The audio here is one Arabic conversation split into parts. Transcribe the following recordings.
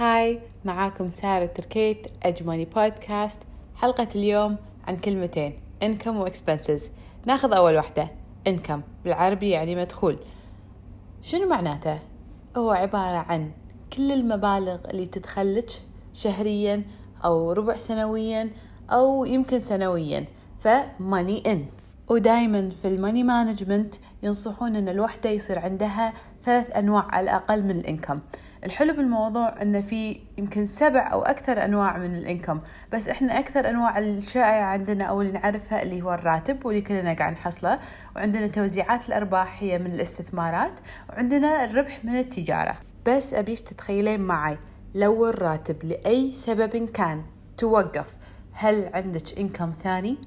هاي معاكم سارة تركيت أجماني بودكاست. حلقة اليوم عن كلمتين income و expenses. ناخذ أول واحدة income. بالعربي يعني مدخول. شنو معناته؟ هو عبارة عن كل المبالغ اللي تدخلك شهريا أو ربع سنويا أو يمكن سنويا فماني إن ودايما في الماني مانجمنت ينصحون إن الوحدة يصير عندها ثلاث أنواع على الأقل من الإنكم. الحلو بالموضوع انه في يمكن سبع أو أكثر أنواع من الإنكم بس إحنا أكثر أنواع الشائعة عندنا أو اللي نعرفها اللي هو الراتب واللي كلنا قاعد نحصله وعندنا توزيعات الأرباح هي من الاستثمارات وعندنا الربح من التجارة. بس أبيش تتخيلين معي لو الراتب لأي سبب كان توقف هل عندك إنكم ثاني؟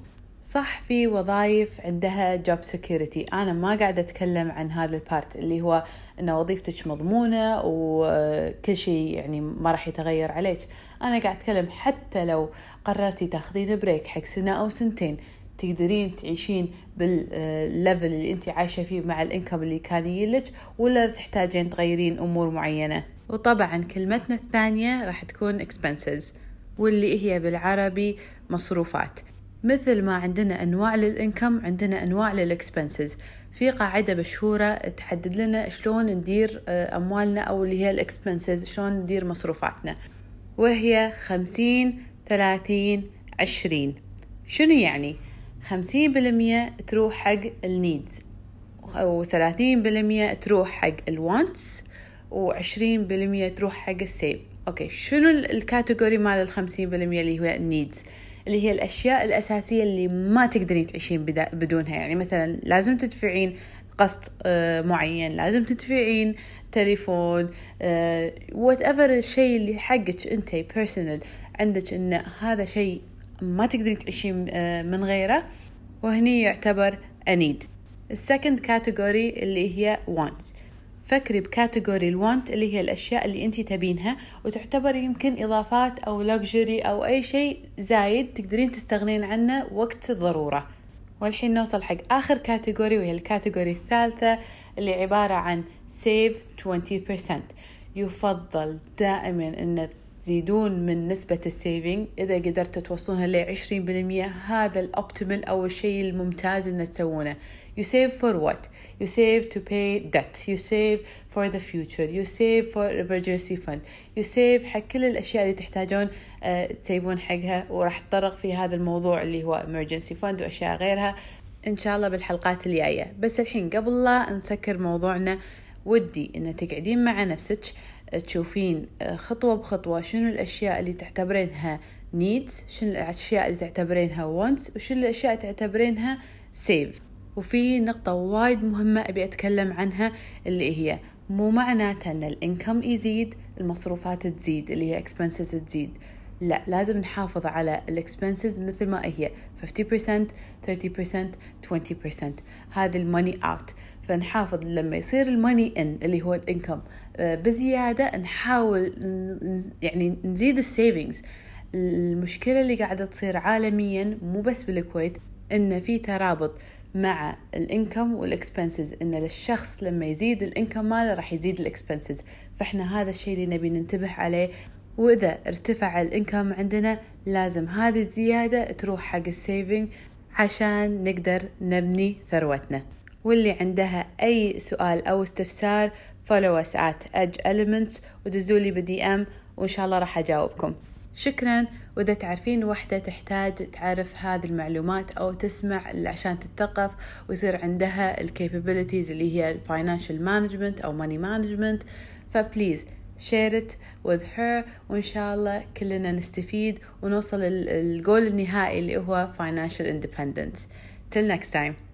صح في وظائف عندها job security. أنا ما قاعدة أتكلم عن هذا البارت اللي هو أن وظيفتك مضمونة وكل شيء يعني ما راح يتغير عليك. أنا قاعد أتكلم حتى لو قررتي تاخذين break حق سنة أو سنتين تقدرين تعيشين بال level اللي انت عايشة فيه مع ال income اللي كان يجيلك ولا تحتاجين تغيرين أمور معينة. وطبعا كلمتنا الثانية راح تكون expenses واللي هي بالعربي مصروفات. مثل ما عندنا أنواع لل income عندنا أنواع لل expenses في قاعدة مشهورة تحدد لنا شلون ندير أموالنا أو اللي هي ال expenses شلون ندير مصروفاتنا وهي خمسين ثلاثين عشرين شنو يعني؟ خمسين بالمية تروح حق ال needs وثلاثين بالمية تروح حق ال wants وعشرين بالمية تروح حق ال save okay شنو ال category مال الخمسين بالمية اللي هو ال needs؟ اللي هي الأشياء الأساسية اللي ما تقدرين تعيشين بدونها. يعني مثلا لازم تدفعين قسط معين لازم تدفعين تليفون whatever الشيء اللي حقك أنت personal عندك إن هذا شيء ما تقدرين تعيشين من غيره وهني يعتبر a need ال second category اللي هي wants. فكري ب category ال want اللي هي الأشياء اللي أنت تبينها وتعتبر يمكن إضافات أو luxury أو أي شيء زايد تقدرين تستغنين عنه وقت الضرورة. والحين نوصل حق آخر category وهي ال category الثالثة اللي عبارة عن save 20% يفضل دائما أن تزيدون من نسبة ال saving إذا قدرتوا توصلونها ل 20% هذا ال optimal أو الشيء الممتاز إن تسوونه. You save for what? You save to pay debt. You save for the future. You save for emergency fund. You save حق كل الأشياء اللي تحتاجون uh, ت save ون حقها وراح اتطرق في هذا الموضوع اللي هو emergency fund وأشياء غيرها إن شاء الله بالحلقات الجاية بس الحين قبل لا نسكر موضوعنا ودي إن تقعدين مع نفسك تشوفين خطوة بخطوة شنو الأشياء اللي تعتبرينها needs شنو الأشياء اللي تعتبرينها wants وشنو الأشياء اللي تعتبرينها save وفي نقطة وايد مهمة أبي أتكلم عنها اللي هي مو معناتها أن الإنكم يزيد المصروفات تزيد اللي هي expenses تزيد. لا لازم نحافظ على الاكسبنسز مثل ما هي 50% 30% 20% هذه ال money out فنحافظ لما يصير ال money in اللي هو ال income. بزيادة نحاول يعني نزيد ال savings المشكلة اللي قاعدة تصير عالميا مو بس بالكويت إن في ترابط مع ال income وال expenses إن للشخص لما يزيد ال income ماله راح يزيد ال expenses. فإحنا هذا الشيء اللي نبي ننتبه عليه. وإذا ارتفع ال income عندنا لازم هذه الزيادة تروح حق ال saving عشان نقدر نبني ثروتنا. واللي عندها أي سؤال أو استفسار follow us at edge elements ودزولي ب DM وإن شاء الله راح أجاوبكم. شكرا. وإذا تعرفين وحدة تحتاج تعرف هذه المعلومات أو تسمع عشان تتثقف ويصير عندها ال capabilities اللي هي ال financial management أو money management فبليز share it with her. وإن شاء الله كلنا نستفيد ونوصل الجول النهائي اللي هو financial independence. Till next time.